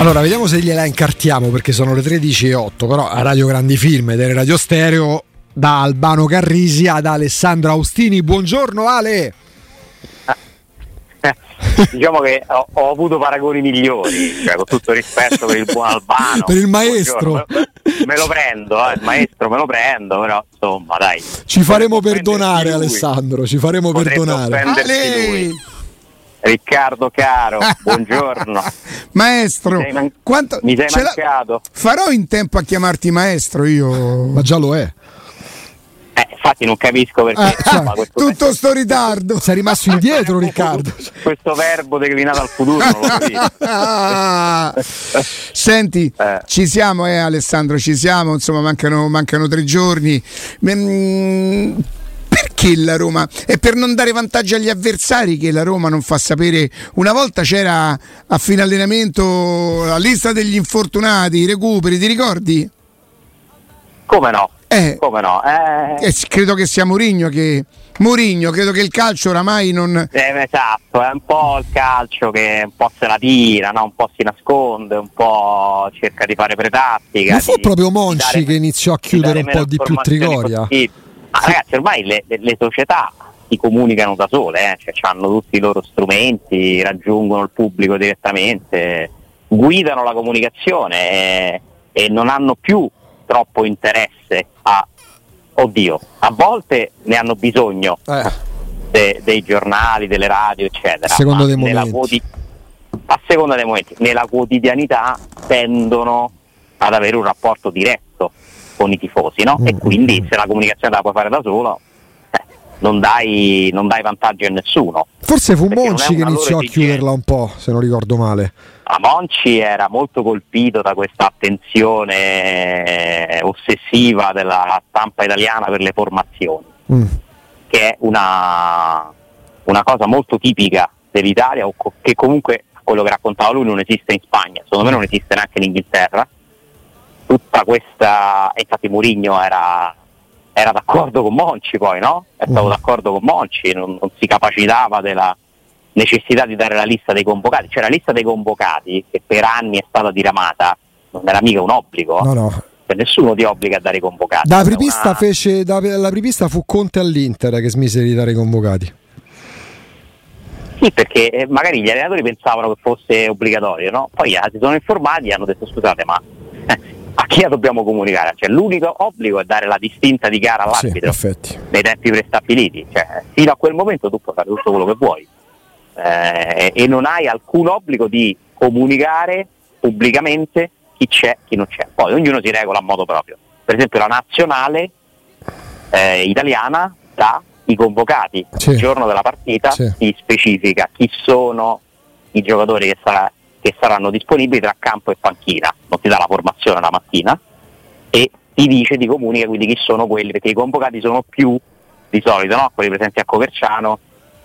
Allora, vediamo se gliela incartiamo perché sono le 13.08, però a Radio Grandi Film ed Radio Stereo da Albano Carrisi ad Alessandro Austini. Buongiorno Ale! diciamo che ho, ho, avuto paragoni migliori, cioè, con tutto rispetto per il buon Albano. per il maestro. Me lo prendo, eh, il maestro me lo prendo, però insomma dai. Ci faremo perdonare Alessandro, ci faremo Potremmo perdonare. Riccardo caro, buongiorno. maestro, mi sei, man- quanto... mi sei mancato. Farò in tempo a chiamarti maestro io. Ma già lo è. Eh, infatti non capisco perché eh, insomma, questo tutto questo sto ritardo sei rimasto indietro Riccardo questo verbo declinato al futuro senti eh. ci siamo eh Alessandro ci siamo insomma mancano, mancano tre giorni mm, perché la Roma è per non dare vantaggio agli avversari che la Roma non fa sapere una volta c'era a fine allenamento la lista degli infortunati i recuperi ti ricordi? come no eh, Come no? Eh... Eh, credo che sia Mourinho che. Mourinho, credo che il calcio oramai non. Eh, esatto, è un po' il calcio che un po' se la tira, no? un po' si nasconde, un po' cerca di fare pretattica. Non fu di, proprio Monci dare, che iniziò a chiudere un po' di più Trigoria. Ma ragazzi, ormai le, le, le, società si comunicano da sole, eh? cioè, hanno tutti i loro strumenti, raggiungono il pubblico direttamente, guidano la comunicazione e, e non hanno più troppo interesse a oddio, a volte ne hanno bisogno eh. de, dei giornali, delle radio, eccetera. Secondo dei momenti. Quoti- a seconda dei momenti, nella quotidianità tendono ad avere un rapporto diretto con i tifosi, no? Mm. E quindi se la comunicazione la puoi fare da solo, eh, non, dai, non dai vantaggi a nessuno. Forse fu Monci che iniziò a chiuderla un po', se non ricordo male. A Monci era molto colpito da questa attenzione eh, ossessiva della stampa italiana per le formazioni, mm. che è una, una, cosa molto tipica dell'Italia, che comunque quello che raccontava lui non esiste in Spagna, secondo me non esiste neanche in Inghilterra. Tutta questa, infatti Mourinho era, era d'accordo con Monci poi, no? È stato mm. d'accordo con Monci, non, non si capacitava della necessità di dare la lista dei convocati, cioè la lista dei convocati che per anni è stata diramata, non era mica un obbligo. No, no. Cioè, nessuno ti obbliga a dare i convocati. Da apripista, una... fece, da, la apripista fu Conte all'Inter che smise di dare i convocati. Sì, perché eh, magari gli allenatori pensavano che fosse obbligatorio, no? Poi ah, si sono informati e hanno detto scusate, ma a chi la dobbiamo comunicare? Cioè, l'unico obbligo è dare la distinta di gara all'arbitro sì, nei tempi prestabiliti. Cioè, fino a quel momento tu puoi fare tutto quello che vuoi eh, e non hai alcun obbligo di comunicare pubblicamente chi c'è, chi non c'è. Poi ognuno si regola a modo proprio. Per esempio la nazionale eh, italiana dà i convocati sì. il giorno della partita, sì. si specifica chi sono i giocatori che, sarà, che, saranno disponibili tra campo e panchina, non ti dà la formazione la mattina e ti dice, ti comunica quindi chi sono quelli, perché i convocati sono più di solito, no? quelli presenti a Coverciano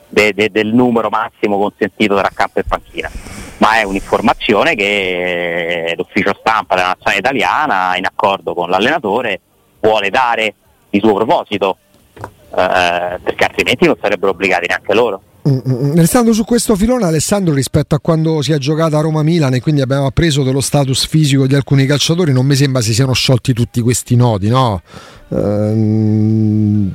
de, de, del numero massimo consentito tra campo e panchina, ma è un'informazione che l'ufficio stampa della nazionale italiana, in accordo con l'allenatore, vuole dare di suo proposito, eh, perché altrimenti non sarebbero obbligati neanche loro. Restando su questo filone, Alessandro, rispetto a quando si è giocata a Roma-Milan e quindi abbiamo appreso dello status fisico di alcuni calciatori, non mi sembra si siano sciolti tutti questi nodi, no? Ehm,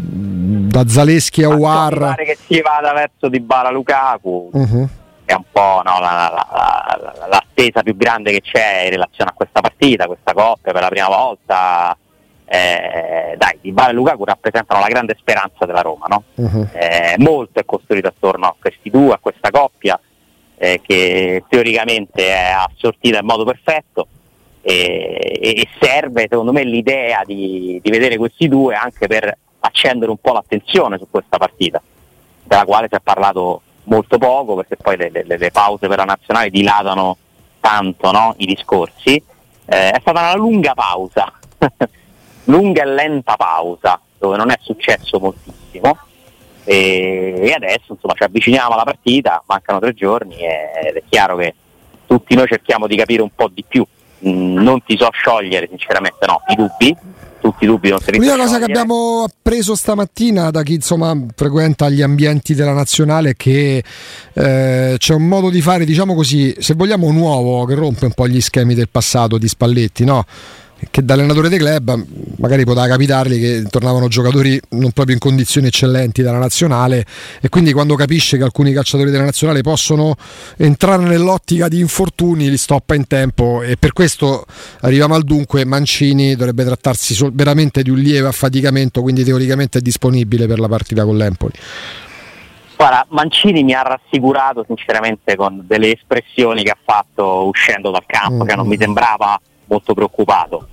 da Zaleschi a War. Mi pare che si vada verso di Bala Lukaku. Uh-huh. È un po' no, la, la, la, l'attesa più grande che c'è in relazione a questa partita, questa coppia per la prima volta. Eh, dai, Di Bala e Lukaku rappresentano la grande speranza della Roma. No? Uh-huh. Eh, molto è costruito attorno a questi due, a questa coppia eh, che teoricamente è assortita in modo perfetto e, e serve secondo me l'idea di, di, vedere questi due anche per accendere un po' l'attenzione su questa partita, della quale si è parlato molto poco perché poi le, le, le pause per la nazionale dilatano tanto no? i discorsi. Eh, è stata una lunga pausa, lunga e lenta pausa, dove non è successo moltissimo. E, adesso insomma ci avviciniamo alla partita, mancano tre giorni ed è chiaro che tutti noi cerchiamo di capire un po' di più Mm, non ti so sciogliere sinceramente no, i dubbi, tutti i dubbi non si L'unica cosa che abbiamo appreso stamattina da chi insomma frequenta gli ambienti della nazionale è che eh, c'è un modo di fare, diciamo così, se vogliamo nuovo, che rompe un po' gli schemi del passato di Spalletti, no? Che da allenatore dei club magari poteva capitargli che tornavano giocatori non proprio in condizioni eccellenti dalla nazionale e quindi quando capisce che alcuni calciatori della nazionale possono entrare nell'ottica di infortuni li stoppa in tempo e per questo arriviamo al dunque Mancini dovrebbe trattarsi sol- veramente di un lieve affaticamento quindi teoricamente è disponibile per la partita con l'Empoli Guarda, Mancini mi ha rassicurato sinceramente con delle espressioni che ha fatto uscendo dal campo, mm. che non mi sembrava molto preoccupato.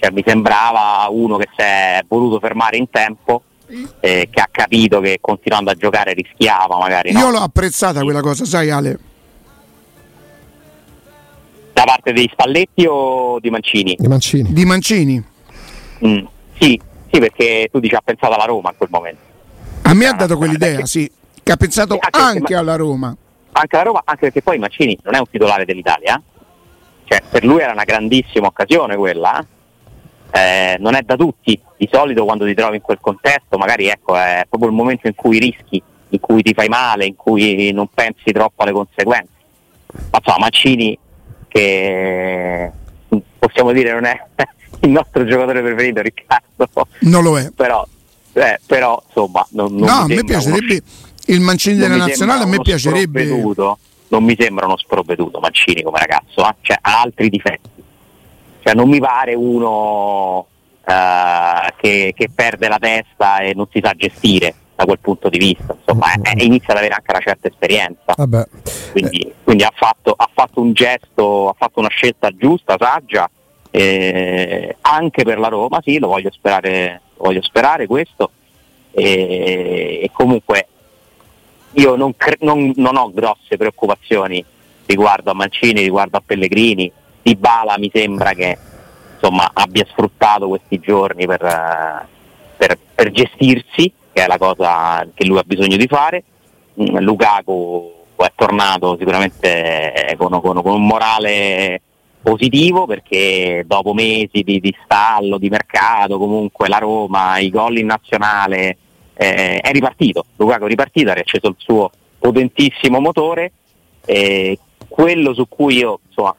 Cioè, mi sembrava uno che si è voluto fermare in tempo, eh, che ha capito che continuando a giocare rischiava magari. Io no? l'ho apprezzata quella cosa, sai Ale? Da parte dei Spalletti o di Mancini? Di Mancini. Di Mancini. Mm, sì, sì, perché tu dici ha pensato alla Roma in quel momento. A me ha dato quell'idea, sì, che ha pensato anche, anche alla Roma. Anche alla Roma, anche perché poi Mancini non è un titolare dell'Italia. Eh? Cioè, per lui era una grandissima occasione quella, eh, non è da tutti, di solito quando ti trovi in quel contesto magari ecco, è proprio il momento in cui rischi, in cui ti fai male, in cui non pensi troppo alle conseguenze. Ma insomma, Mancini che possiamo dire non è il nostro giocatore preferito Riccardo. Non lo è. Però, eh, però insomma, non, non no, a me piacerebbe uno, il Mancini della nazionale, a me piacerebbe non mi sembra uno sprovveduto Mancini come ragazzo, eh? cioè, ha altri difetti. Cioè, non mi pare uno uh, che, che, perde la testa e non si sa gestire da quel punto di vista, insomma, è, è, inizia ad avere anche una certa esperienza. Quindi, quindi ha, fatto, ha, fatto, un gesto, ha fatto una scelta giusta, saggia, eh, anche per la Roma, sì, lo voglio sperare, lo voglio sperare questo. E, e comunque io non, cre- non, non, ho grosse preoccupazioni riguardo a Mancini, riguardo a Pellegrini. Di Bala mi sembra che insomma, abbia sfruttato questi giorni per, uh, per, per, gestirsi, che è la cosa che lui ha bisogno di fare. Mm, Lukaku è tornato sicuramente eh, con, con, con un morale positivo perché dopo mesi di, di, stallo, di mercato, comunque la Roma, i gol in nazionale, eh, è ripartito, Lukaku è ripartito, ha riacceso il suo potentissimo motore, eh, quello su cui io insomma,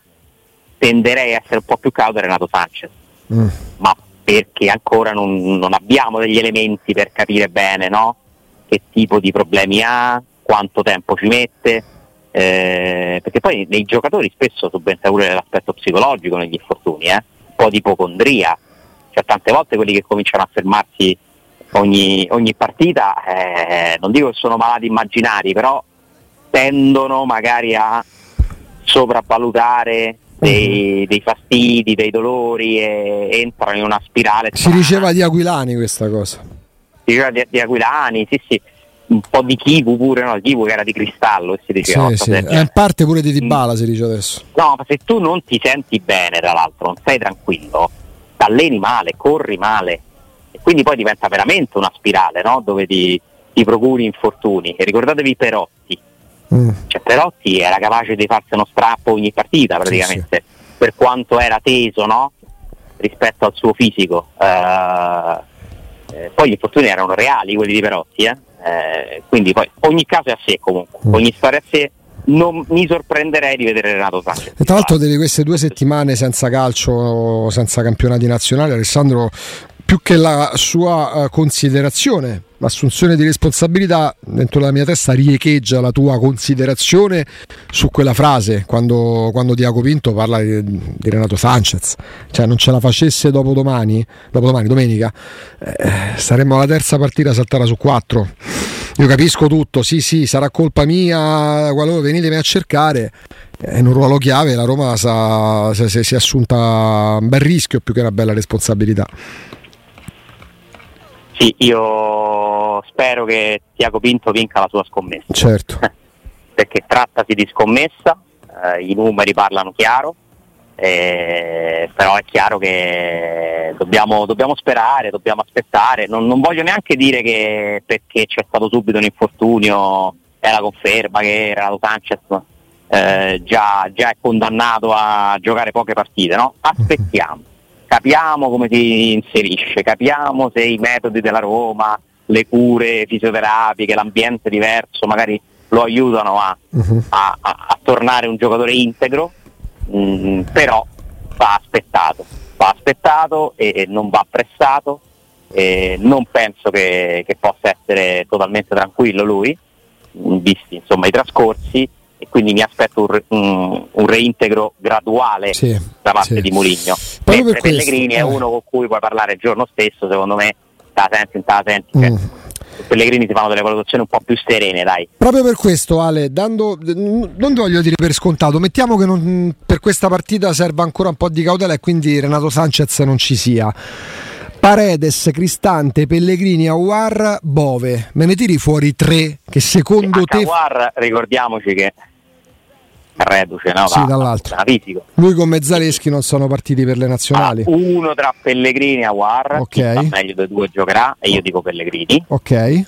tenderei a essere un po' più cauto Renato Sanchez, mm. ma perché ancora non, non, abbiamo degli elementi per capire bene no? che tipo di problemi ha, quanto tempo ci mette, eh, perché poi nei giocatori spesso subentra pure l'aspetto psicologico negli infortuni, eh? un po' di ipocondria, cioè tante volte quelli che cominciano a fermarsi ogni, ogni partita, eh, non dico che sono malati immaginari, però tendono magari a sopravvalutare dei, mhm. dei, fastidi, dei dolori e entrano in una spirale. Si diceva di Aquilani questa cosa. Si diceva di, di Aquilani, sì sì, un po' di Kivu pure, no? Kivu che era di cristallo si diceva. Sì, sì. È in parte pure di Dybala mm. si dice adesso. No, ma se tu non ti senti bene tra l'altro, non sei tranquillo, t'alleni male, corri male, quindi poi diventa veramente una spirale no? dove ti, ti, procuri infortuni. E ricordatevi Perotti, mm. cioè, Perotti era capace di farsi uno strappo ogni partita praticamente, sì, sì. per quanto era teso no? rispetto al suo fisico. Uh, eh, poi gli infortuni erano reali quelli di Perotti, eh? Eh, quindi poi ogni caso è a sé comunque, mm. ogni storia è a sé non mi sorprenderei di vedere Renato Sanchez. E tra l'altro di queste due settimane senza calcio, senza campionati nazionali, Alessandro più che la sua uh, considerazione, l'assunzione di responsabilità, dentro la mia testa riecheggia la tua considerazione su quella frase quando, quando Diaco Pinto parla di, di, Renato Sanchez. Cioè non ce la facesse dopo domani, dopo domani domenica, eh, saremmo alla terza partita saltata su quattro. Io capisco tutto, sì sì, sarà colpa mia, qualora venitemi a cercare, in un ruolo chiave la Roma sa, si, si è assunta un bel rischio più che una bella responsabilità. Sì, io spero che Tiago Pinto vinca la sua scommessa. Certo. Perché trattasi di scommessa, eh, i numeri parlano chiaro, eh, però è chiaro che dobbiamo, dobbiamo sperare, dobbiamo aspettare. Non, non, voglio neanche dire che perché c'è stato subito un infortunio è la conferma che Renato Sanchez eh, già, già, è condannato a giocare poche partite, no? Aspettiamo capiamo come si inserisce, capiamo se i metodi della Roma, le cure fisioterapiche, l'ambiente diverso magari lo aiutano a, uh-huh. a, a, a tornare un giocatore integro, mm, però va aspettato, va aspettato e, e non va pressato. Non penso che, che, possa essere totalmente tranquillo lui, visti insomma, i trascorsi, e quindi mi aspetto un, un, un reintegro graduale sì, da parte sì. di Muligno. Mentre Pellegrini questo, è uno con cui puoi parlare il giorno stesso, secondo me, sta senti, sta senti. Cioè, mm. Pellegrini si fanno delle valutazioni un po' più serene, dai. Proprio per questo, Ale, dando, non voglio dire per scontato, mettiamo che non, per questa partita serva ancora un po' di cautela e quindi Renato Sanchez non ci sia. Paredes, Cristante, Pellegrini, Aguar, Bove. Me ne tiri fuori tre che secondo te... Aguar, ricordiamoci che reduce no? sì, da, dall'altro. Da. Lui con Mezzaleschi non sono partiti per le nazionali. Ah, uno tra Pellegrini e Aguar, okay. meglio dei due giocherà e io dico Pellegrini. Ok. Eh,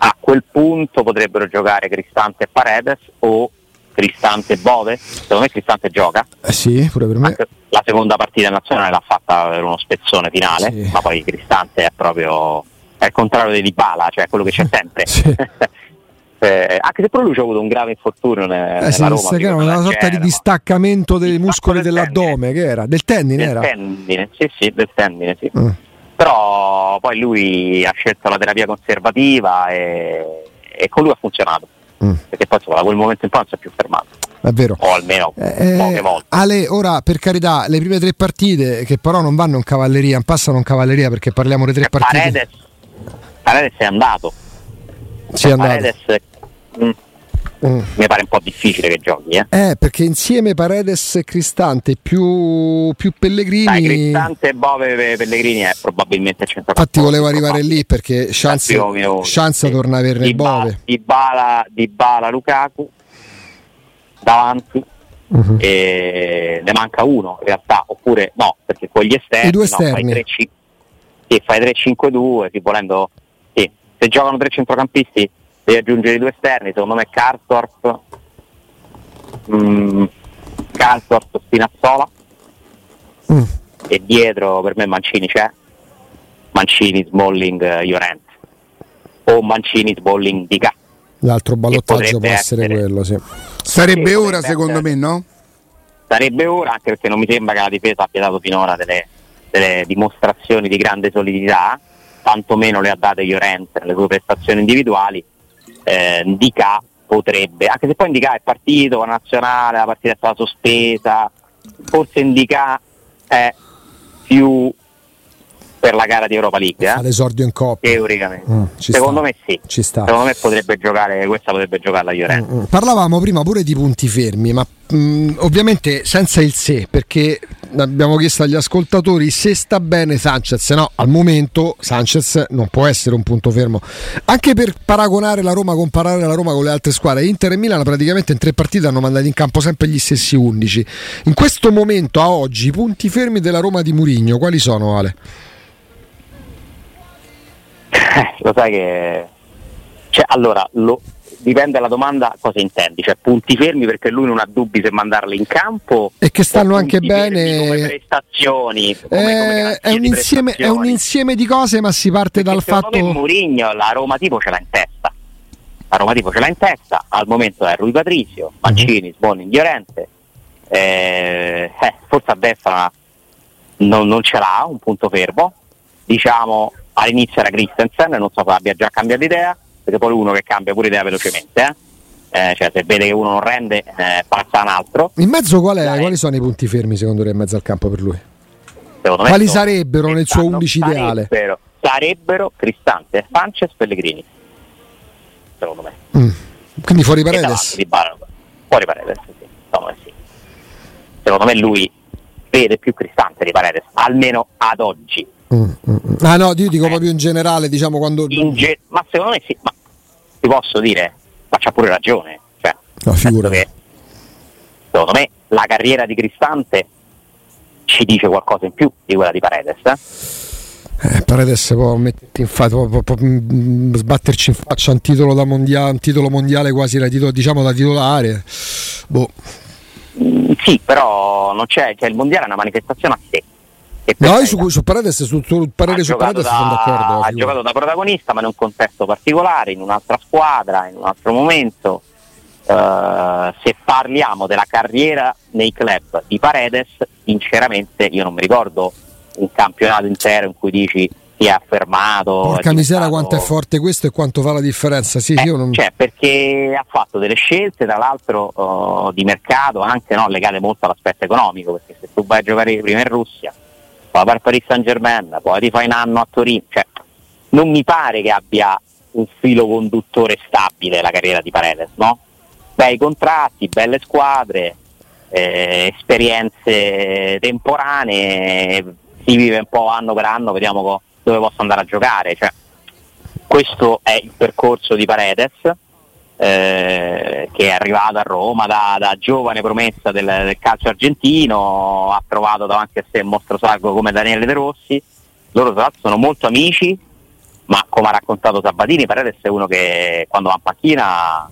a quel punto potrebbero giocare Cristante e Paredes o Cristante e Bove. Secondo me Cristante gioca. Eh sì, pure per me. Anche la seconda partita nazionale l'ha fatta per uno spezzone finale, sì. ma poi Cristante è proprio è il contrario di Dybala, cioè quello che c'è sempre. Eh, anche se poi lui ha avuto un grave infortunio nella eh sì, Roma, era una sorta di distaccamento dei muscoli del dell'addome che era del tendine del era tendine sì sì del tendine sì mm. però poi lui ha scelto la terapia conservativa e, e con lui ha funzionato mm. perché poi da quel momento in poi non si è più fermato è vero. O almeno eh, poche volte. Ale, ora per carità, le prime tre partite che però non vanno in cavalleria, non passano in cavalleria perché parliamo di tre e partite. Paredes, Paredes è andato. Sì. Paredes Mm. Mm. Mi pare un po' difficile che giochi, eh? eh perché insieme Paredes e Cristante più, più Pellegrini. Dai, Cristante e Bove Pellegrini è probabilmente il centro Infatti, volevo arrivare lì perché chance, chance sì. torna a averne di Bove. Di Bala, di Bala Lukaku davanti. Uh-huh. E ne manca uno in realtà, oppure no, perché con gli esterni, I due esterni. No, fai 3-5-2, sì, volendo. Se giocano tre centrocampisti devi aggiungere i due esterni, secondo me Karsdorp, mm, Karsdorp Spinazzola mm. e dietro per me Mancini c'è, Mancini, Smalling, Llorente o Mancini, Smalling, Dica. L'altro ballottaggio può essere, essere, quello, sì. Sarebbe sì, ora secondo essere. me, no? Sarebbe ora, anche perché non mi sembra che la difesa abbia dato finora delle, delle dimostrazioni di grande solidità, tantomeno le ha date Llorente nelle sue prestazioni individuali eh, Indica potrebbe, anche se poi Indica è partito, la nazionale, la partita è stata sospesa, forse Indica è più per la gara di Europa League. Eh? L'esordio in coppia. Teoricamente. Mm, Secondo sta. me sì. Ci sta. Secondo me potrebbe giocare, questa potrebbe giocare la Llorente. Mm, mm. Parlavamo prima pure di punti fermi, ma mm, ovviamente senza il se, perché abbiamo chiesto agli ascoltatori se sta bene Sanchez. No, al momento Sanchez non può essere un punto fermo. Anche per paragonare la Roma, comparare la Roma con le altre squadre, Inter e Milan praticamente in tre partite hanno mandato in campo sempre gli stessi 11. In questo momento, a oggi, i punti fermi della Roma di Murigno, quali sono Ale? Lo sai che... Cioè, allora, lo... dipende dalla domanda cosa intendi, cioè punti fermi perché lui non ha dubbi se mandarli in campo e che stanno anche bene come prestazioni come, eh, come è, un insieme, è, un insieme, di cose ma si parte perché dal fatto che Murigno la Roma tipo ce l'ha in testa. La Roma tipo ce l'ha in testa. Al momento è Rui Patrizio Mancini, uh-huh. Sbolling, Llorente. Eh, eh, forse a destra non, non ce l'ha un punto fermo. Diciamo all'inizio era Christensen, non so se abbia già cambiato idea, perché poi uno che cambia pure idea velocemente, eh? Eh, cioè se vede che uno non rende eh, passa un altro. In mezzo qual è, quali sono i punti fermi secondo te in mezzo al campo per lui? quali sarebbero nel suo 11 ideale? Sarebbero, sarebbero Cristante, Sanchez, Pellegrini. Secondo me. Mm. Quindi fuori Paredes? Fuori Paredes, sì. Secondo me sì. Secondo me lui vede più Cristante di Paredes, almeno ad oggi Mm, mm, mm. Ah no, io dico eh. proprio in generale, diciamo quando... Ge- ma secondo me sì, ma ti posso dire, ma c'ha pure ragione. Cioè, no, figura. Che, secondo me la carriera di Cristante ci dice qualcosa in più di quella di Paredes. Eh? Eh, Paredes può, in fa- può, può, può, sbatterci in faccia un titolo, da mondiale, un titolo mondiale quasi da titolo, diciamo da titolare. Boh. Mm, sì, però non c'è, cioè il mondiale è una manifestazione a sé. No, io su, su Paredes, sul tuo parere su Paredes da, sono d'accordo. Ha giocato da protagonista, ma in un contesto particolare, in un'altra squadra, in un altro momento. Uh, se parliamo della carriera nei club di Paredes, sinceramente io non mi ricordo un campionato intero in cui dici si è affermato. Porca misera quanto è forte questo e quanto fa la differenza. Sì, eh, non... cioè, perché ha fatto delle scelte, tra l'altro uh, di mercato, anche no, legate molto all'aspetto economico, perché se tu vai a giocare prima in Russia, poi per Paris Saint Germain, poi ti fai un anno a Torino, cioè, non mi pare che abbia un filo conduttore stabile la carriera di Paredes, no? Bei contratti, belle squadre, eh, esperienze temporanee, si vive un po' anno per anno, vediamo dove posso andare a giocare. Cioè, questo è il percorso di Paredes, eh, che è arrivato a Roma da, da giovane promessa del, del, calcio argentino, ha trovato davanti a sé un mostro sacro come Daniele De Rossi. Loro tra l'altro sono molto amici, ma come ha raccontato Sabatini, Paredes è uno che quando va in panchina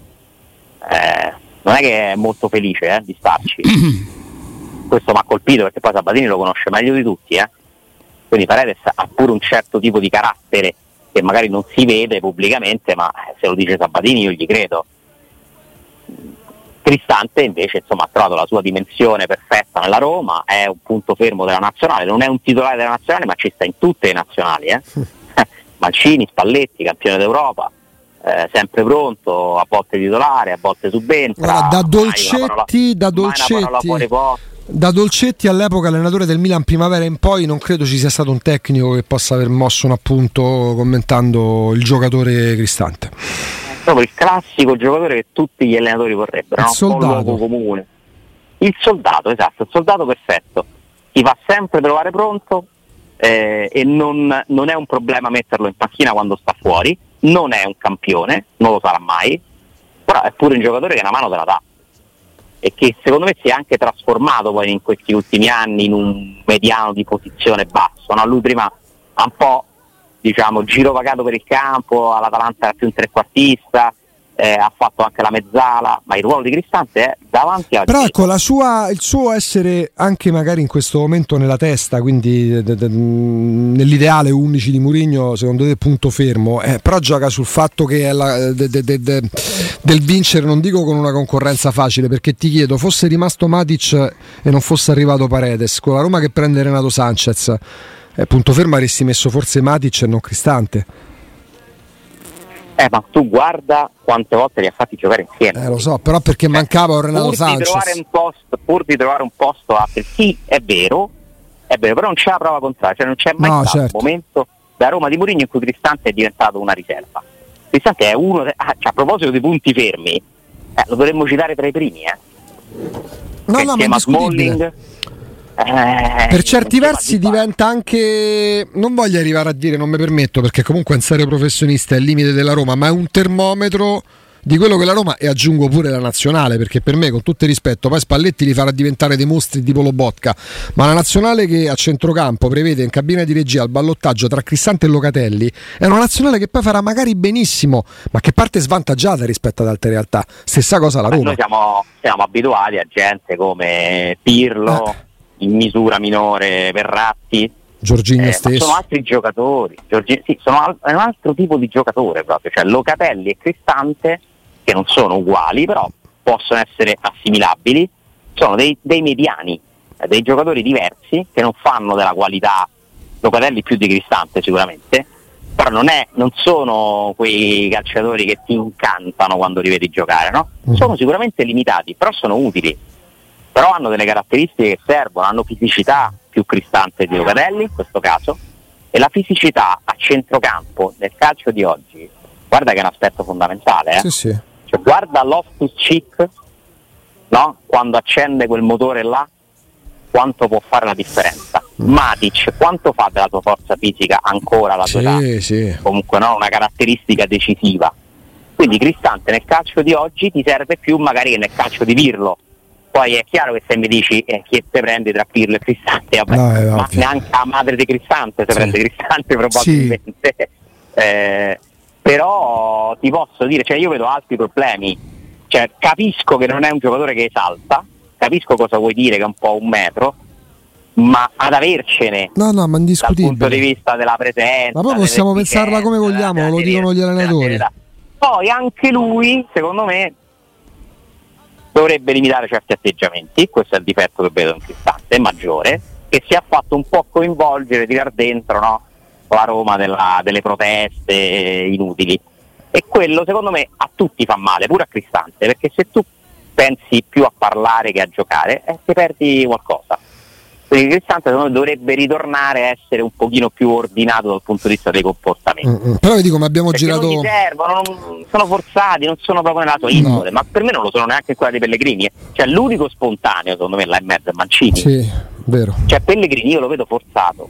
eh, non è che è molto felice eh, di starci. Questo mi ha colpito perché poi Sabatini lo conosce meglio di tutti. Eh. Quindi Paredes ha pure un certo tipo di carattere che magari non si vede pubblicamente, ma se lo dice Sabatini io gli credo. Cristante invece insomma, ha trovato la sua dimensione perfetta nella Roma, è un punto fermo della nazionale, non è un titolare della nazionale ma ci sta in tutte le nazionali. Eh? Mancini, Spalletti, campione d'Europa, eh, sempre pronto, a volte titolare, a volte subentra. Guarda, da Dolcetti, parola, da Dolcetti da Dolcetti all'epoca allenatore del Milan primavera in poi non credo ci sia stato un tecnico che possa aver mosso un appunto commentando il giocatore Cristante. Proprio il classico giocatore che tutti gli allenatori vorrebbero, il no? soldato. comune. Il soldato, esatto, il soldato perfetto. Ti fa sempre trovare pronto eh, e non, non è un problema metterlo in panchina quando sta fuori, non è un campione, non lo sarà mai, però è pure un giocatore che una mano te la dà e che secondo me si è anche trasformato poi in questi ultimi anni in un mediano di posizione basso. No? Lui prima ha un po' diciamo, girovagato per il campo, all'Atalanta era più un trequartista, eh, ha fatto anche la mezzala, ma il ruolo di Cristante è davanti a Però ecco, sua, il suo essere anche magari in questo momento nella testa, quindi de, de, nell'ideale 11 di Murigno, secondo te punto fermo, eh, però gioca sul fatto che è la, de, del vincere, non dico con una concorrenza facile, perché ti chiedo, fosse rimasto Matic e non fosse arrivato Paredes, con la Roma che prende Renato Sanchez, eh, punto fermo avresti messo forse Matic e non Cristante. Eh, ma tu guarda quante volte li ha fatti giocare insieme. Eh, lo so, però perché mancava un Renato pur Sanchez. Di posto, pur di trovare un posto a sì, è vero, è vero, però non c'è la prova contraria, cioè non c'è mai no, stato certo. un momento da Roma di Mourinho in cui Cristante è diventato una riserva. Cristante è uno, de- ah, cioè, a proposito dei punti fermi, eh, lo dovremmo citare tra i primi, eh. No, no, ma Smalling, eh, per certi versi diventa anche, non voglio arrivare a dire, non mi permetto perché comunque è un serio professionista è il limite della Roma, ma è un termometro di quello che la Roma e aggiungo pure la nazionale perché per me con tutto il rispetto poi Spalletti li farà diventare dei mostri tipo Lobotka ma la nazionale che a centrocampo prevede in cabina di regia il ballottaggio tra Cristante e Locatelli è una nazionale che poi farà magari benissimo ma che parte svantaggiata rispetto ad altre realtà. Stessa cosa la Roma. noi siamo, siamo abituati a gente come Pirlo eh in misura minore Verratti. Giorginio eh, stesso. Sono altri giocatori, Giorgi- sì, sono al- è un altro tipo di giocatore proprio, cioè Locatelli e Cristante, che non sono uguali, però possono essere assimilabili, sono dei, dei mediani, eh, dei giocatori diversi che non fanno della qualità Locatelli più di Cristante sicuramente, però non, è, non, sono quei calciatori che ti incantano quando li vedi giocare, no? Mm. Sono sicuramente limitati, però sono utili però hanno delle caratteristiche che servono, hanno fisicità più cristante di Locatelli in questo caso e la fisicità a centrocampo nel calcio di oggi, guarda che è un aspetto fondamentale, eh? sì, sì. Cioè, guarda Loftus Cheek, no? quando accende quel motore là, quanto può fare la differenza. Mm. Matic, quanto fa della tua forza fisica ancora la tua sì, età? Sì. Comunque no, una caratteristica decisiva. Quindi Cristante nel calcio di oggi ti serve più magari che nel calcio di Pirlo, poi è chiaro che se mi dici eh, chi te prendi tra Pirlo e Cristante, vabbè, no, ma neanche la madre di Cristante se sì. prende Cristante probabilmente. Sì. Eh, però ti posso dire, cioè io vedo altri problemi. Cioè, capisco che non è un giocatore che esalta, capisco cosa vuoi dire che è un po' un metro, ma ad avercene no, no, ma dal punto di vista della presenza. Ma poi possiamo pensarla come vogliamo, lo dicono gli allenatori. Poi anche lui, secondo me, dovrebbe limitare certi atteggiamenti, questo è il difetto che vedo in Cristante, maggiore, che si è fatto un po' coinvolgere, tirar dentro no? la Roma della, delle proteste inutili. E quello secondo me a tutti fa male, pure a Cristante, perché se tu pensi più a parlare che a giocare, eh, ti perdi qualcosa. Quindi Cristante secondo me dovrebbe ritornare a essere un pochino più ordinato dal punto di vista dei comportamenti. Mm-hmm. Però vedi come abbiamo Perché girato. Non servono, non, sono forzati, non sono proprio nella sua indole, no. ma per me non lo sono neanche quella dei Pellegrini. Eh. Cioè l'unico spontaneo, secondo me, là in mezzo è Mancini. Sì, vero. Cioè Pellegrini io lo vedo forzato.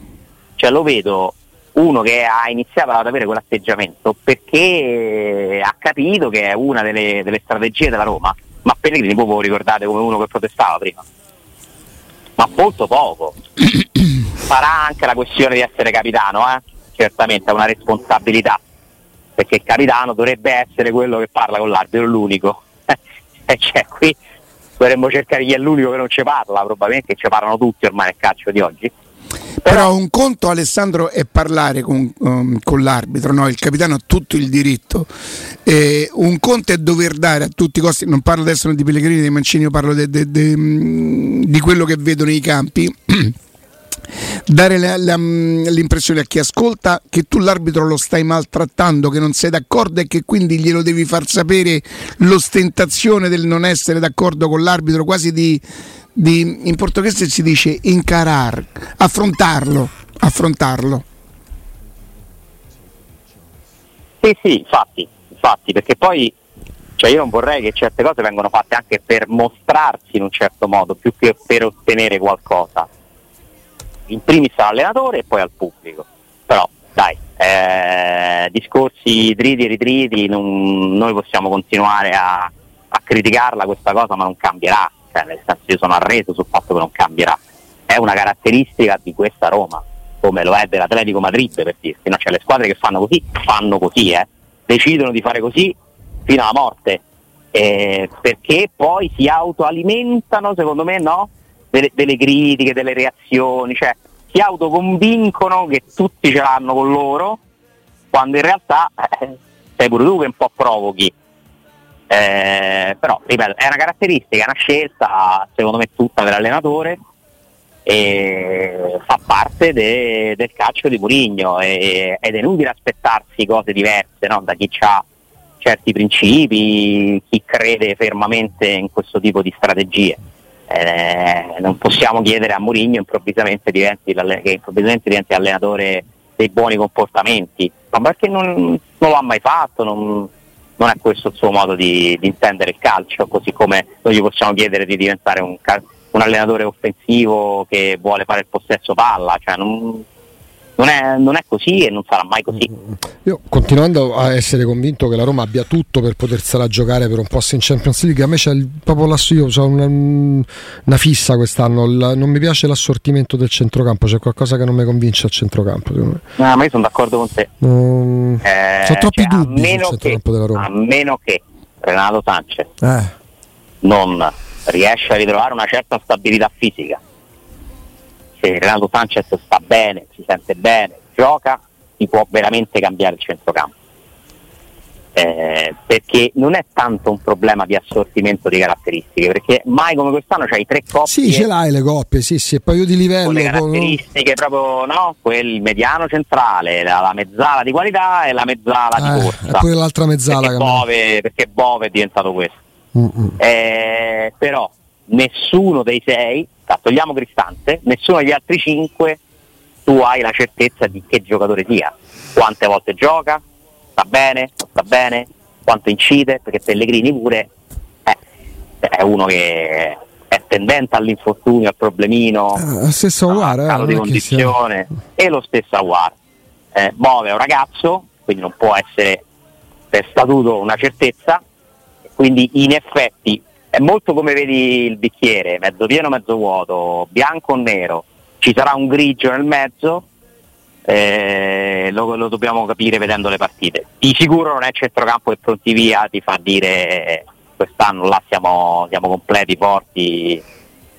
Cioè lo vedo uno che ha iniziato ad avere quell'atteggiamento perché ha capito che è una delle, delle strategie della Roma. Ma Pellegrini voi ricordate come uno che protestava prima ma molto poco. Farà anche la questione di essere capitano, eh? certamente è una responsabilità, perché il capitano dovrebbe essere quello che parla con l'arbitro, l'unico. e cioè qui dovremmo cercare chi è l'unico che non ci parla, probabilmente ci parlano tutti ormai nel calcio di oggi. Però, un conto Alessandro è parlare con, um, con l'arbitro, no? il capitano ha tutto il diritto. Eh, un conto è dover dare a tutti i costi, non parlo adesso di Pellegrini, di Mancini, io parlo de, de, de, mm, di quello che vedo nei campi. dare la, la, mm, l'impressione a chi ascolta che tu l'arbitro lo stai maltrattando, che non sei d'accordo e che quindi glielo devi far sapere l'ostentazione del non essere d'accordo con l'arbitro, quasi di di, in portoghese si dice incarar, affrontarlo, affrontarlo. Sì, sì, infatti, infatti, perché poi cioè io non vorrei che certe cose vengano fatte anche per mostrarsi in un certo modo, più che per ottenere qualcosa. In primis all'allenatore e poi al pubblico. Però dai, eh, discorsi triti e ritriti, non, noi possiamo continuare a, a criticarla questa cosa, ma non cambierà cioè nel senso io sono arreso sul fatto che non cambierà, è una caratteristica di questa Roma, come lo è dell'Atletico Madrid per dirti, no? cioè le squadre che fanno così, fanno così, eh? decidono di fare così fino alla morte, eh, perché poi si autoalimentano, secondo me, no? delle, delle critiche, delle reazioni, cioè si autoconvincono che tutti ce l'hanno con loro, quando in realtà eh, sei pure tu che un po' provochi eh, però ripeto, è una caratteristica, è una scelta secondo me tutta dell'allenatore e fa parte de, del calcio di Murigno ed è inutile aspettarsi cose diverse no? da chi ha certi principi, chi crede fermamente in questo tipo di strategie. Eh, non possiamo chiedere a Mourinho improvvisamente diventi, che improvvisamente diventi allenatore dei buoni comportamenti, ma perché non, non lo ha mai fatto, non, non è questo il suo modo di, di intendere il calcio, così come noi gli possiamo chiedere di diventare un, un allenatore offensivo che vuole fare il possesso palla, cioè non, non è, non è, così e non sarà mai così. Io continuando a essere convinto che la Roma abbia tutto per potersela giocare per un posto in Champions League, a me c'è il, proprio la, io ho una, una, fissa quest'anno, la, non mi piace l'assortimento del centrocampo, c'è qualcosa che non mi convince al centrocampo. No, ma io sono d'accordo con te. Mm, eh, sono troppi cioè, dubbi sul centrocampo che, della Roma. A meno che Renato Sanchez eh. non riesce a ritrovare una certa stabilità fisica se Renato Sanchez sta bene, si sente bene, gioca, si può veramente cambiare il centrocampo. Eh, perché non è tanto un problema di assortimento di caratteristiche, perché mai come quest'anno c'hai tre coppie. Sì, ce l'hai le coppie, sì, sì, e poi io di livello. Con le caratteristiche proprio, no? Quel mediano centrale, la, la, mezzala di qualità e la mezzala eh, di corsa. E poi l'altra mezzala perché, Bove, perché Bove è diventato questo. Eh, però nessuno dei sei togliamo Cristante, nessuno degli altri cinque tu hai la certezza di che giocatore sia, quante volte gioca, sta bene, non sta bene, quanto incide, perché Pellegrini pure eh, è uno che è tendente all'infortunio, al problemino, ah, stesso Aguar, al eh, di condizione, e lo stesso Aguar. Eh, Bove è un ragazzo, quindi non può essere per statuto una certezza, quindi in effetti è molto come vedi il bicchiere, mezzo pieno, mezzo vuoto, bianco o nero, ci sarà un grigio nel mezzo, eh, lo, lo, dobbiamo capire vedendo le partite. Di sicuro non è centrocampo e pronti via, ti fa dire quest'anno là siamo, siamo completi, forti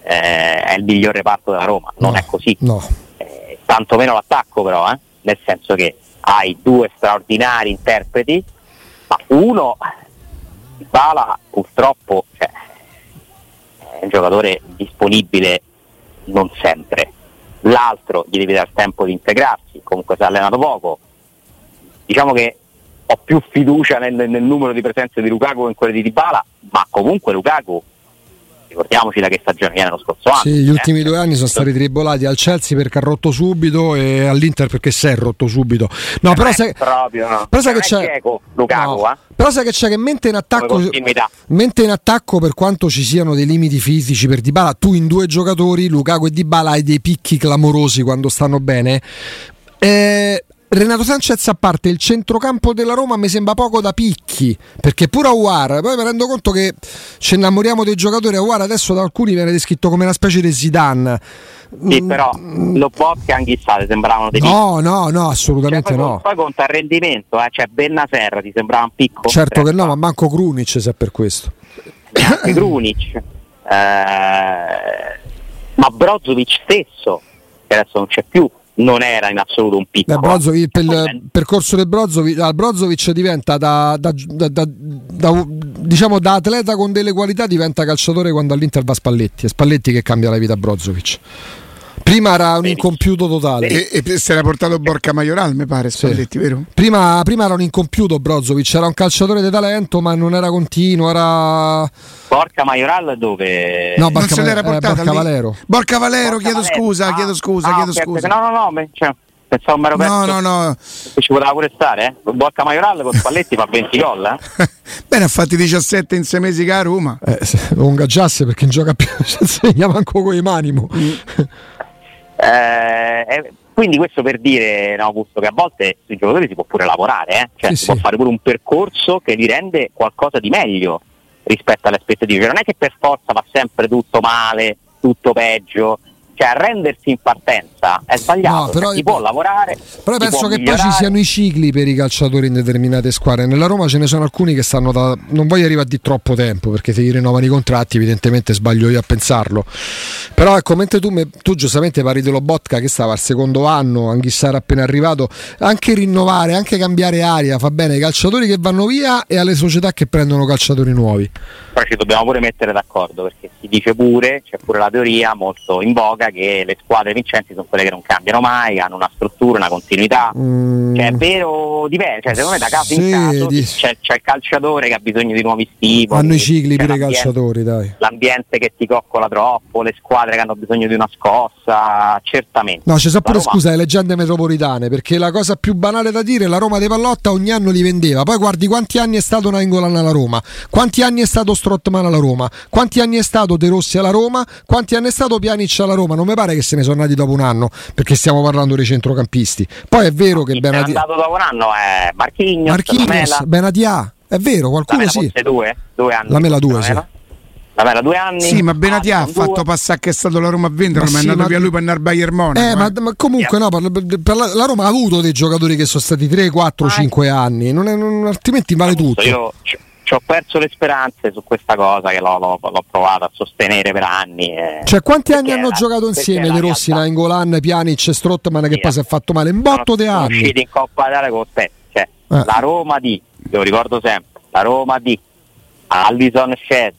eh, è il miglior reparto della Roma, non no, è così. No. Eh, tantomeno l'attacco però, eh? nel senso che hai due straordinari interpreti, ma uno, Bala purtroppo cioè, è un giocatore disponibile non sempre, l'altro gli devi dare tempo di integrarsi, comunque si è allenato poco. Diciamo che ho più fiducia nel, nel numero di presenze di Lukaku che in quelle di Dybala, ma comunque Lukaku ricordiamoci da che stagione viene lo scorso anno. Sì, gli eh? ultimi due anni sono stati tribolati al Chelsea perché ha rotto subito e all'Inter perché si è rotto subito. No, eh però sai, proprio, no. però sai che c'è Diego, Lukaku, no. eh? Però sai che c'è che mentre in attacco mentre in attacco per quanto ci siano dei limiti fisici per Dybala, tu in due giocatori, Lukaku e Dybala hai dei picchi clamorosi quando stanno bene. Eh, Renato Sanchez a parte il centrocampo della Roma mi sembra poco da picchi perché pure Aguar poi mi rendo conto che ci innamoriamo dei giocatori Aguar adesso da alcuni viene descritto come una specie di Zidane. Sì però lo Botti e Anghissate sembravano dei no piccoli. no no assolutamente cioè, poi, no poi conta il rendimento eh? cioè Bennaserra ti sembrava un piccolo certo che no ma manco Krunic se per questo. Neanche Krunic eh, ma Brozovic stesso che adesso non c'è più non era in assoluto un piccolo. Brozovic, per il percorso del Brozovic, al Brozovic diventa da, da, da, da, diciamo da atleta con delle qualità diventa calciatore quando all'Inter va Spalletti, è Spalletti che cambia la vita a Brozovic. Prima era un incompiuto totale. E, e si era portato Borca Majoral, mi pare, Spalletti, sì. vero? Prima, prima, era un incompiuto Brozovic, era un calciatore di talento, ma non era continuo, era... Borca Majoral dove? No, Borca, non se l'era portato eh, Borca Valero. Borca Valero, Borca chiedo Valero. scusa, ah, chiedo scusa, ah, chiedo okay, scusa. No, no, no, cioè, pensavo mero No, no, no. Ci poteva pure stare, eh? Borca Majoral con Spalletti fa 20 gol, eh? Bene, ha fatti 17 in 6 mesi che a Roma. Eh, lo ingaggiasse perché non gioca più, ci insegna manco con i manimo. Mm. Eh, quindi questo per dire, no, Augusto, che a volte sui giocatori si può pure lavorare, eh? cioè sì, si sì. può fare pure un percorso che li rende qualcosa di meglio rispetto alle aspettative. Cioè, non è che per forza va sempre tutto male, tutto peggio, cioè arrendersi in partenza è sbagliato, no, cioè, però, si può lavorare. Però penso che migliorare. poi ci siano i cicli per i calciatori in determinate squadre. Nella Roma ce ne sono alcuni che stanno da. non voglio arrivare di troppo tempo perché se gli rinnovano i contratti, evidentemente sbaglio io a pensarlo. Però ecco, mentre tu, tu giustamente parli dello Botka che stava al secondo anno, Anghissara appena arrivato, anche rinnovare, anche cambiare aria fa bene ai calciatori che vanno via e alle società che prendono calciatori nuovi. Poi ci dobbiamo pure mettere d'accordo perché si dice pure, c'è pure la teoria molto in voga che le squadre vincenti sono quelle che non cambiano mai, hanno una struttura, una continuità. Mm. Cioè, è vero, dipende, cioè, secondo me da caso sì, in caso di... c'è, c'è, il calciatore che ha bisogno di nuovi stimoli. Hanno i cicli pure i calciatori, dai. L'ambiente che ti coccola troppo, le squadre che hanno bisogno di una scossa, certamente. No, ci sono pure, Roma... scusa, le leggende metropolitane, perché la cosa più banale da dire, la Roma dei Pallotta ogni anno li vendeva. Poi guardi quanti anni è stato Nainggolan alla Roma, quanti anni è stato Strottman alla Roma, quanti anni è stato De Rossi alla Roma, quanti anni è stato Pjanic alla Roma. Non mi pare che se ne sono andati dopo un anno, perché stiamo parlando dei centrocampisti. Poi è vero che Benatia. è andato dopo un anno è Marchignos, Marchignos Benatia. È vero, qualcuno la sì. Due, due anni. La Mela 2, sì. La Mela due anni. Sì, ma Benatia ah, ha fatto passare che è stato la Roma a vendere, ma, ma sì, è andato ma... via lui per andare a Bayern Monaco. Eh, eh. Ma, ma, comunque yeah. no, per, per la, la, Roma ha avuto dei giocatori che sono stati 3, 4, ah, 5 anni, non è, non, altrimenti vale tutto. Io ci ho perso le speranze su questa cosa che l'ho, l'ho, l'ho provato a sostenere per anni. Eh, cioè, quanti anni hanno giocato insieme De Rossi, Nainggolan, Pjanic e Strottman che sì, poi si è fatto male? Un botto di anni. Sono usciti in Coppa Italia con te. Cioè, eh. la Roma di, lo ricordo sempre, la Roma di Allison Shed,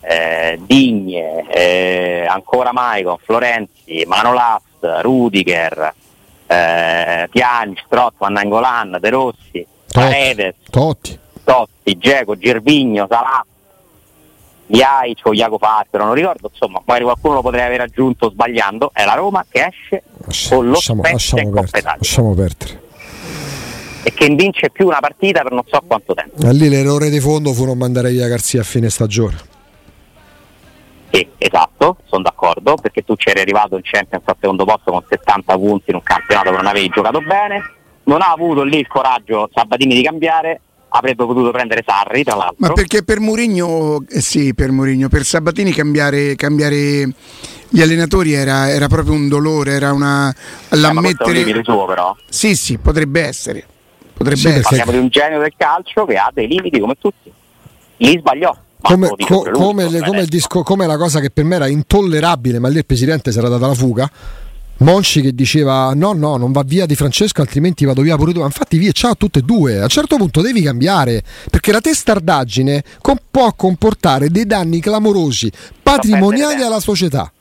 eh, Digne, eh, ancora Maicon, Florenzi, Manolas, Rudiger, eh, Pjanic, Strottman, Nainggolan, De Rossi, Paredes. Totti. Totti, Geco, Gervigno, Salà, Iaic o Iaco Fattero, non ricordo, insomma, magari qualcuno lo potrei aver aggiunto sbagliando, è la Roma che esce Lascia, con lo lasciamo, lasciamo, perdere, lasciamo perdere. E che vince più una partita per non so quanto tempo. E lì l'errore di fondo fu non mandare via Garzia a fine stagione. Sì, esatto, sono d'accordo, perché tu c'eri arrivato in Champions al secondo posto con 70 punti in un campionato che non avevi giocato bene, non ha avuto lì il coraggio Sabatini di cambiare, avrebbe potuto prendere Sarri tra l'altro. Ma perché per Mourinho, eh sì, per Mourinho, per Sabatini cambiare, cambiare gli allenatori era, era, proprio un dolore, era una l'ammettere. Eh, suo, però. Sì, sì, potrebbe essere. Potrebbe sì, essere. Parliamo di un genio del calcio che ha dei limiti come tutti. Lì sbagliò. come, co- come, le, come, disco, come, la cosa che per me era intollerabile, ma lì il presidente si era data la fuga. Monci che diceva no no non va via di Francesco altrimenti vado via pure tu. Infatti via ciao a tutte e due. A un certo punto devi cambiare perché la testardaggine com- può comportare dei danni clamorosi patrimoniali alla società.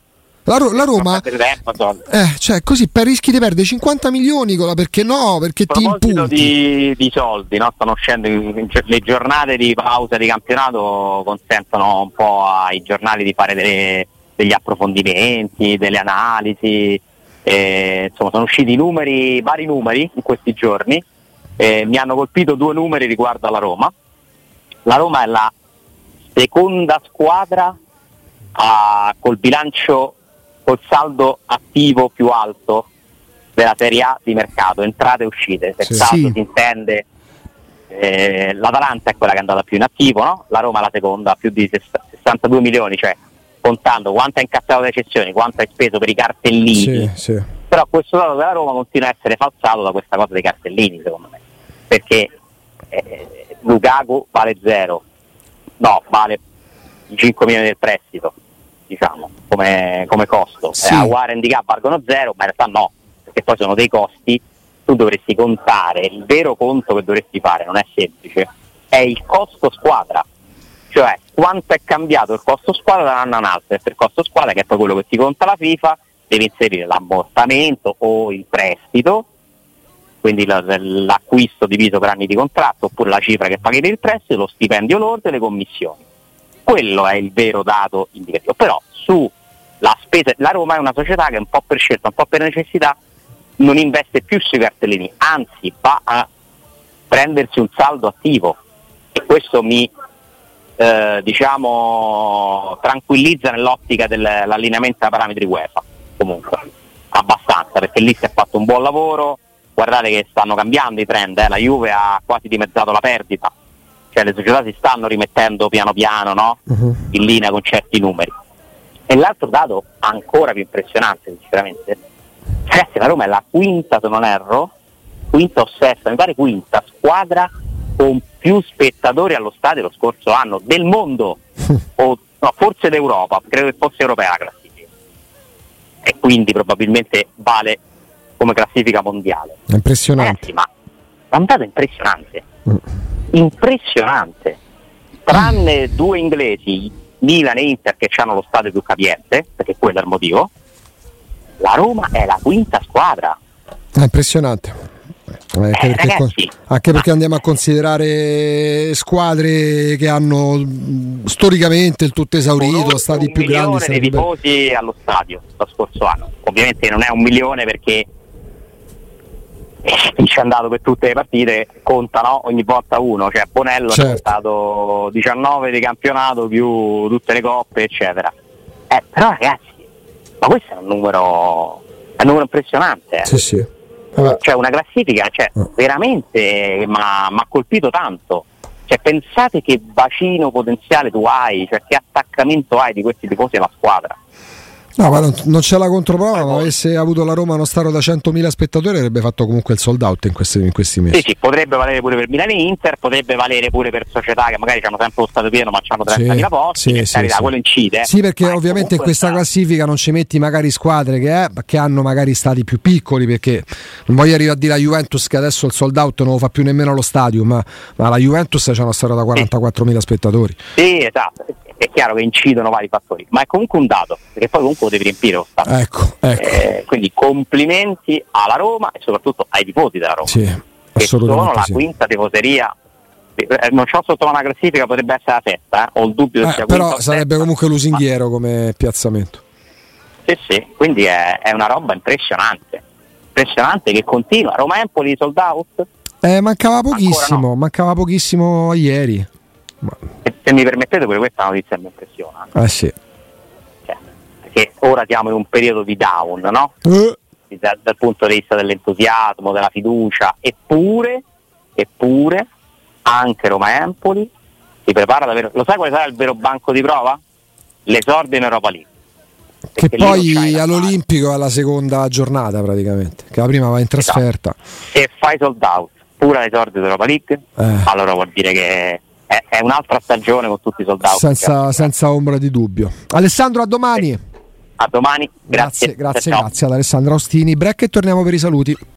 La, la Roma eh, cioè, così per rischi di perdere 50 milioni con la perché no? Perché ti impunti. di, di soldi no? stanno uscendo le giornate di pausa di campionato consentono un po' ai giornali di fare delle, degli approfondimenti delle analisi eh, insomma, sono usciti numeri, vari numeri in questi giorni, eh, mi hanno colpito due numeri riguardo alla Roma. La Roma è la seconda squadra a, col bilancio, col saldo attivo più alto della Serie A di mercato, entrate e uscite. Per sì, saldo sì. si intende eh, l'Atalanta è quella che è andata più in attivo, no? la Roma è la seconda, più di 62 milioni, cioè contando quanto hai incassato le cessioni, quanto hai speso per i cartellini. Sì, sì. Però questo dato della Roma continua a essere falsato da questa cosa dei cartellini, secondo me. Perché eh, Lukaku vale zero, no, vale 5 milioni del prestito, diciamo, come, come costo. Sì. Eh, a Warren di K valgono zero, ma in realtà no, perché poi sono dei costi. Tu dovresti contare, il vero conto che dovresti fare non è semplice, è il costo squadra cioè quanto è cambiato il costo squadra da un anno all'altro, perché il costo squadra che è poi quello che ti conta la FIFA, devi inserire l'ammortamento o il prestito, quindi l'acquisto diviso per anni di contratto oppure la cifra che paghi per il prestito, lo stipendio lordo e le commissioni. Quello è il vero dato indicativo. Però sulla spesa, la Roma è una società che un po' per scelta, un po' per necessità, non investe più sui cartellini, anzi va a prendersi un saldo attivo e questo mi eh, diciamo, tranquillizza nell'ottica dell'allineamento ai parametri UEFA, comunque, abbastanza, perché lì si è fatto un buon lavoro, guardate che stanno cambiando i trend, eh? la Juve ha quasi dimezzato la perdita, cioè le società si stanno rimettendo piano piano no? uh-huh. in linea con certi numeri. E l'altro dato ancora più impressionante, sinceramente, ragazzi, la Roma è la quinta, se non erro, quinta o sesta, mi pare quinta squadra con più spettatori allo stadio lo scorso anno del mondo, o no, forse d'Europa, credo che fosse europea la classifica. E quindi probabilmente vale come classifica mondiale. Impressionante. Eh ma è un dato impressionante. Mm. Impressionante. Tranne due inglesi, Milan e Inter, che hanno lo stadio più capiente, perché quello è il motivo, la Roma è la quinta squadra. È impressionante. Eh, anche, eh, perché, ragazzi, anche perché andiamo a considerare squadre che hanno storicamente il tutto esaurito, stati più grandi. Un di tifosi allo stadio lo scorso anno. Ovviamente non è un milione perché chi ci è andato per tutte le partite contano ogni volta uno, cioè Bonello certo. è stato 19 di campionato più tutte le coppe, eccetera. Eh, però ragazzi, ma questo è un numero, è un numero impressionante. Eh. Sì, sì cioè una classifica cioè, ah. veramente mi ha colpito tanto. Cioè, pensate che bacino potenziale tu hai, cioè che attaccamento hai di questi tifosi alla squadra. No, ma non, non c'è la controprova, ma avesse avuto la Roma uno stato da 100.000 spettatori avrebbe fatto comunque il sold out in questi, in questi mesi. Sì, sì, potrebbe valere pure per Milano e Inter, potrebbe valere pure per società che magari hanno sempre lo stato pieno ma hanno 30.000 sì, posti, sì, sì, carità, sì. quello incide. Sì, perché ovviamente in questa sta... classifica non ci metti magari squadre che, è, che, hanno magari stati più piccoli, perché non voglio arrivare a dire a Juventus che adesso il sold out non lo fa più nemmeno lo stadio, ma, ma la Juventus c'è una storia da 44.000 spettatori. Sì, esatto è chiaro che incidono vari fattori, ma è comunque un dato, perché poi comunque lo devi riempire lo stato. Ecco, ecco. Eh, quindi complimenti alla Roma e soprattutto ai tifosi della Roma, sì, che sono la sì. quinta tifoseria. Eh, non c'ho sotto una classifica, potrebbe essere la sesta, eh? ho il dubbio che eh, sia Però sarebbe sesta, comunque lusinghiero come piazzamento. Sì, sì, quindi è, è una roba impressionante, impressionante che continua. Roma-Empoli sold out? Eh, mancava pochissimo, no. mancava pochissimo ieri. Se, se, mi permettete, pure questa notizia mi impressiona. Eh sì. Cioè, perché ora siamo in un periodo di down, no? Uh. Dal, dal, punto di vista dell'entusiasmo, della fiducia, eppure, eppure anche Roma Empoli si prepara davvero. Lo sai quale sarà il vero banco di prova? L'esordio in Europa League. Che poi all'Olimpico è la seconda giornata praticamente, che la prima va in trasferta. Esatto. Se fai sold out pure all'esordio di Europa League, eh. allora vuol dire che è, è, un'altra stagione con tutti i soldati. Senza, senza ombra di dubbio. Alessandro, a domani. A domani, grazie. Grazie, grazie, grazie ad Alessandro Ostini. Break e torniamo per i saluti.